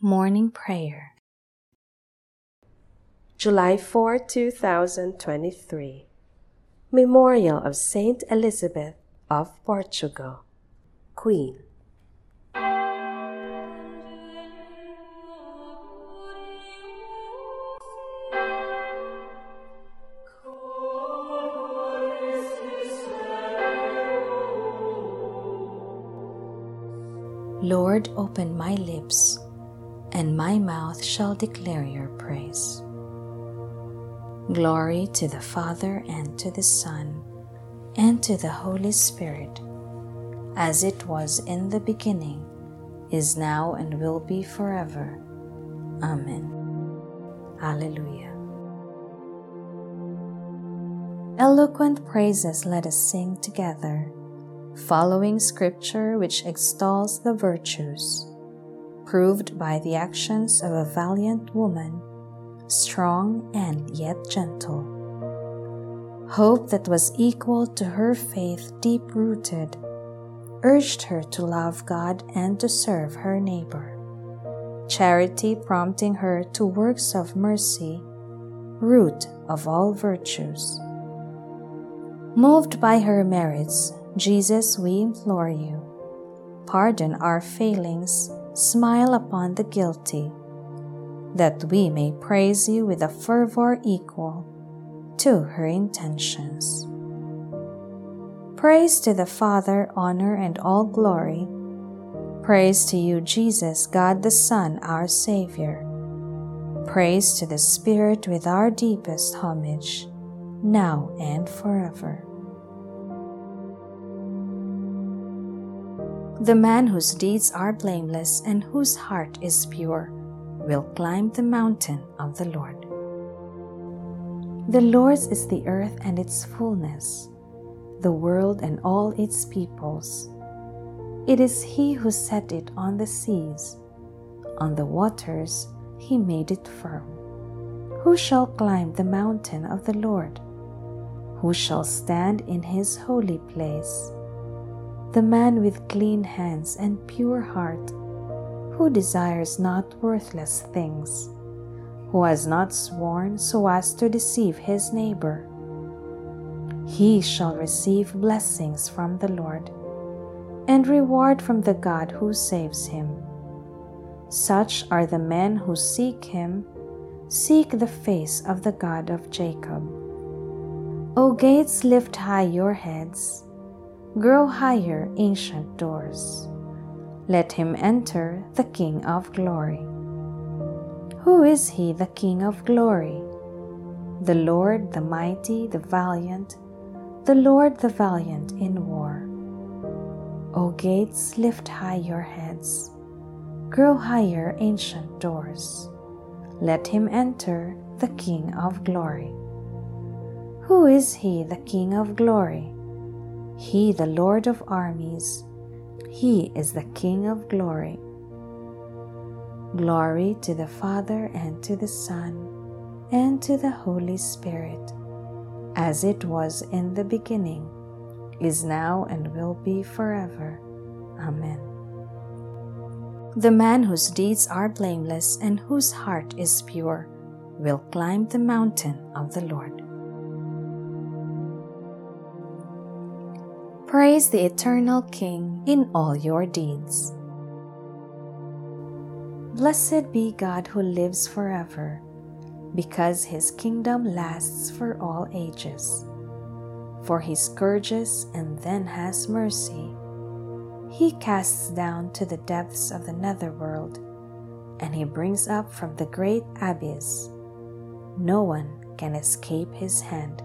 Morning Prayer. July 4, 2023 Memorial of Saint Elizabeth of Portugal. Queen. Lord, open my lips, and my mouth shall declare your praise. Glory to the Father, and to the Son, and to the Holy Spirit, as it was in the beginning, is now, and will be forever. Amen. Alleluia. Eloquent praises let us sing together following scripture which extols the virtues, proved by the actions of a valiant woman, strong and yet gentle. Hope that was equal to her faith deep rooted urged her to love God and to serve her neighbor. Charity prompting her to works of mercy, root of all virtues. Moved by her merits, Jesus, we implore you, pardon our failings, smile upon the guilty, that we may praise you with a fervor equal to her intentions. Praise to the Father, honor, and all glory. Praise to you, Jesus, God the Son, our Savior. Praise to the Spirit with our deepest homage, now and forever. The man whose deeds are blameless and whose heart is pure will climb the mountain of the Lord. The Lord's is the earth and its fullness, the world and all its peoples. It is He who set it on the seas, on the waters He made it firm. Who shall climb the mountain of the Lord? Who shall stand in His holy place? The man with clean hands and pure heart, who desires not worthless things, who has not sworn so as to deceive his neighbor. He shall receive blessings from the Lord and reward from the God who saves him. Such are the men who seek him, seek the face of the God of Jacob. O gates, lift high your heads grow higher, ancient doors. Let him enter, the King of glory. Who is he, the King of glory? The Lord, the mighty, the valiant, the Lord, the valiant in war. O gates, lift high your heads. Grow higher, ancient doors. Let him enter, the King of glory. Who is he, the King of glory? He, the Lord of armies, He is the King of glory. Glory to the Father and to the Son and to the Holy Spirit, as it was in the beginning, is now, and will be forever. Amen. The man whose deeds are blameless and whose heart is pure will climb the mountain of the Lord. Praise the eternal King in all your deeds. Blessed be God who lives forever, because his kingdom lasts for all ages. For he scourges and then has mercy. He casts down to the depths of the netherworld, and he brings up from the great abyss. No one can escape his hand.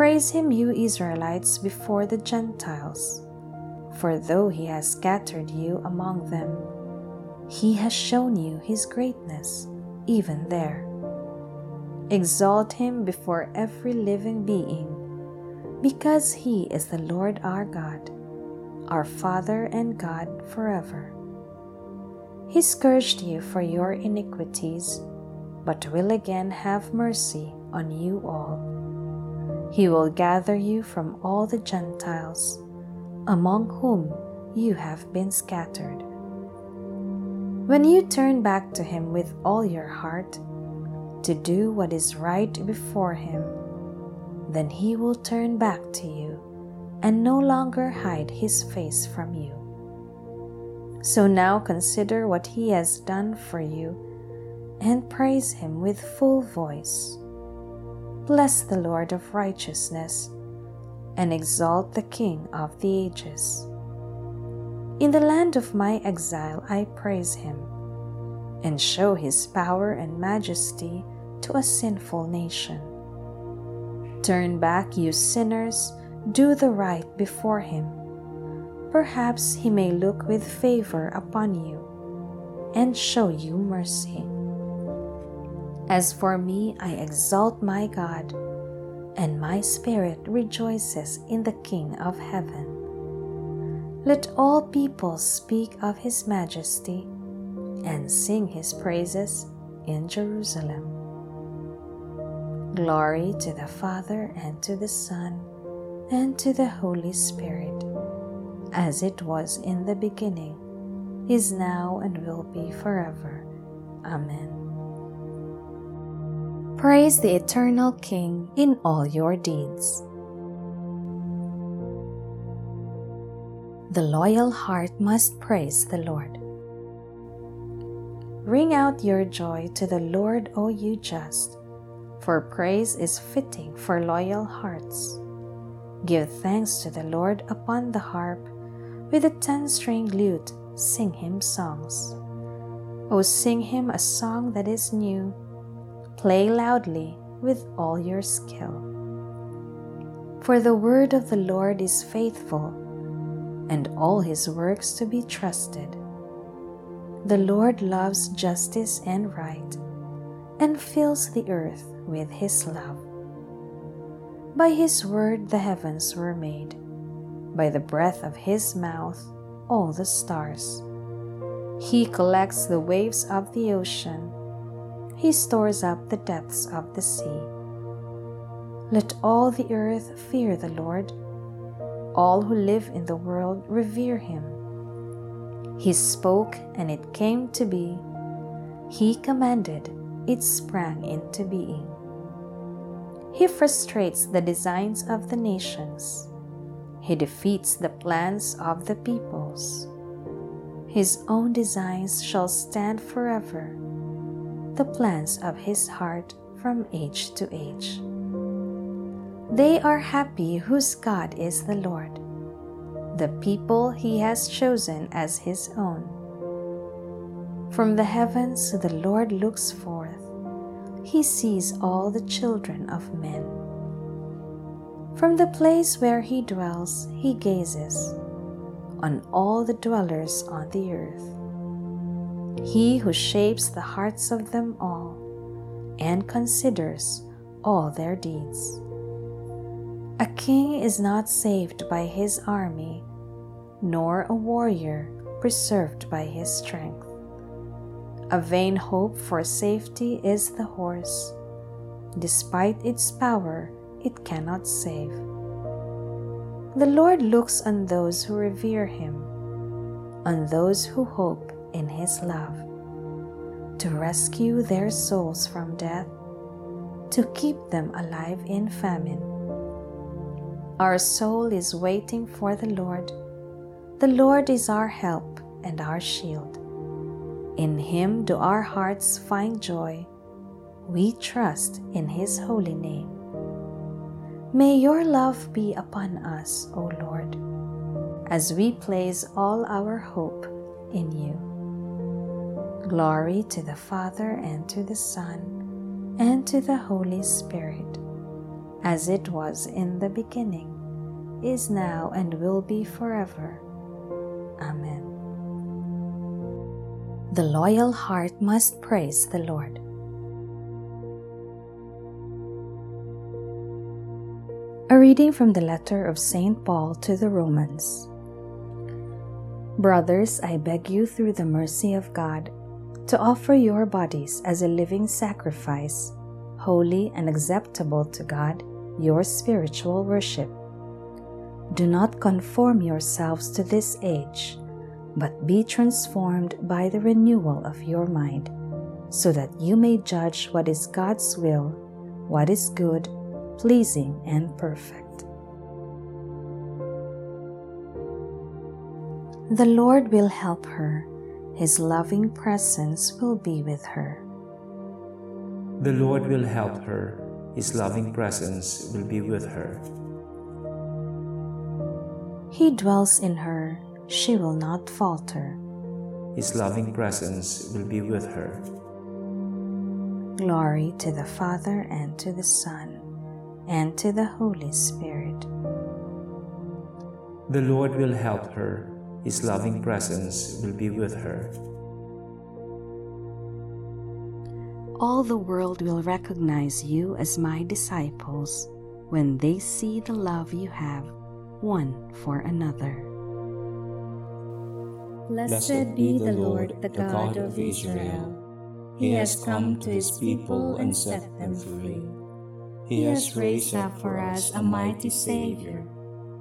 Praise him, you Israelites, before the Gentiles. For though he has scattered you among them, he has shown you his greatness, even there. Exalt him before every living being, because he is the Lord our God, our Father and God forever. He scourged you for your iniquities, but will again have mercy on you all he will gather you from all the Gentiles, among whom you have been scattered. When you turn back to Him with all your heart, to do what is right before Him, then He will turn back to you and no longer hide His face from you. So now consider what He has done for you and praise Him with full voice. Bless the Lord of righteousness and exalt the King of the ages. In the land of my exile, I praise Him and show His power and majesty to a sinful nation. Turn back, you sinners, do the right before Him. Perhaps He may look with favor upon you and show you mercy. As for me, I exalt my God, and my spirit rejoices in the King of heaven. Let all people speak of His majesty and sing His praises in Jerusalem. Glory to the Father, and to the Son, and to the Holy Spirit, as it was in the beginning, is now, and will be forever. Amen. Praise the eternal King in all your deeds. The loyal heart must praise the Lord. Ring out your joy to the Lord, O you just for praise is fitting for loyal hearts. Give thanks to the Lord upon the harp, with a ten stringed lute, sing him songs. O sing him a song that is new, play loudly with all your skill. For the word of the Lord is faithful, and all his works to be trusted. The Lord loves justice and right, and fills the earth with his love. By his word the heavens were made, by the breath of his mouth all the stars. He collects the waves of the ocean, he stores up the depths of the sea. Let all the earth fear the Lord, all who live in the world revere him. He spoke, and it came to be. He commanded, it sprang into being. He frustrates the designs of the nations. He defeats the plans of the peoples. His own designs shall stand forever, the plans of his heart from age to age. They are happy whose God is the Lord, the people he has chosen as his own. From the heavens the Lord looks forth he sees all the children of men. From the place where he dwells, he gazes on all the dwellers on the earth. He who shapes the hearts of them all and considers all their deeds. A king is not saved by his army, nor a warrior preserved by his strength. A vain hope for safety is the horse. Despite its power, it cannot save. The Lord looks on those who revere him, on those who hope in his love, to rescue their souls from death, to keep them alive in famine. Our soul is waiting for the Lord. The Lord is our help and our shield. In Him do our hearts find joy. We trust in His holy name. May your love be upon us, O Lord, as we place all our hope in you. Glory to the Father, and to the Son, and to the Holy Spirit, as it was in the beginning, is now, and will be forever. Amen. The loyal heart must praise the Lord. A reading from the letter of St. Paul to the Romans. Brothers, I beg you through the mercy of God to offer your bodies as a living sacrifice, holy and acceptable to God, your spiritual worship. Do not conform yourselves to this age but be transformed by the renewal of your mind, so that you may judge what is God's will, what is good, pleasing, and perfect. The Lord will help her, His loving presence will be with her. The Lord will help her, His loving presence will be with her. He dwells in her she will not falter. His loving presence will be with her. Glory to the Father and to the Son and to the Holy Spirit. The Lord will help her. His loving presence will be with her. All the world will recognize you as my disciples when they see the love you have one for another. Blessed be the Lord, the God of Israel. He has come to his people and set them free. He has raised up for us a mighty Savior,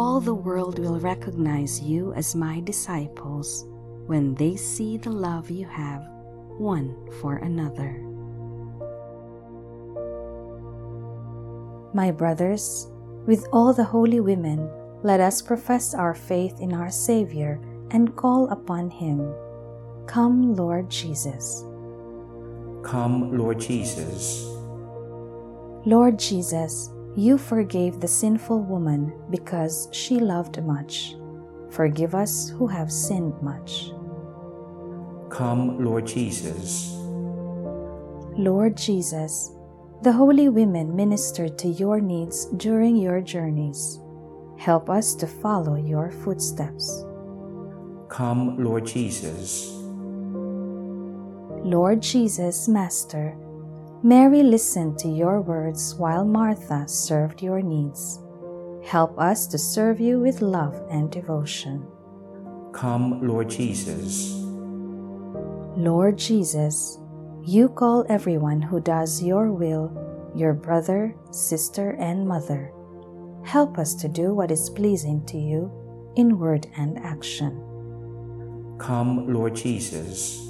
All the world will recognize you as my disciples when they see the love you have one for another. My brothers, with all the holy women, let us profess our faith in our Savior and call upon Him. Come, Lord Jesus. Come, Lord Jesus. Lord Jesus, you forgave the sinful woman because she loved much. Forgive us who have sinned much. Come, Lord Jesus. Lord Jesus, the holy women ministered to your needs during your journeys. Help us to follow your footsteps. Come, Lord Jesus. Lord Jesus, Master, Mary listened to your words while Martha served your needs. Help us to serve you with love and devotion. Come, Lord Jesus. Lord Jesus, you call everyone who does your will your brother, sister, and mother. Help us to do what is pleasing to you in word and action. Come, Lord Jesus.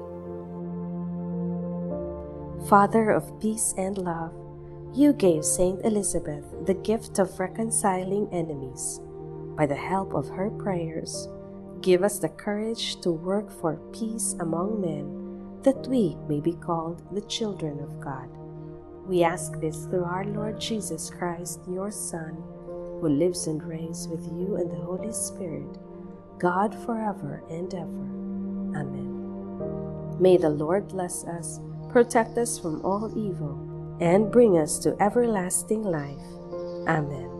Father of peace and love, you gave Saint Elizabeth the gift of reconciling enemies. By the help of her prayers, give us the courage to work for peace among men, that we may be called the children of God. We ask this through our Lord Jesus Christ, your Son, who lives and reigns with you and the Holy Spirit, God forever and ever. Amen. May the Lord bless us protect us from all evil, and bring us to everlasting life. Amen.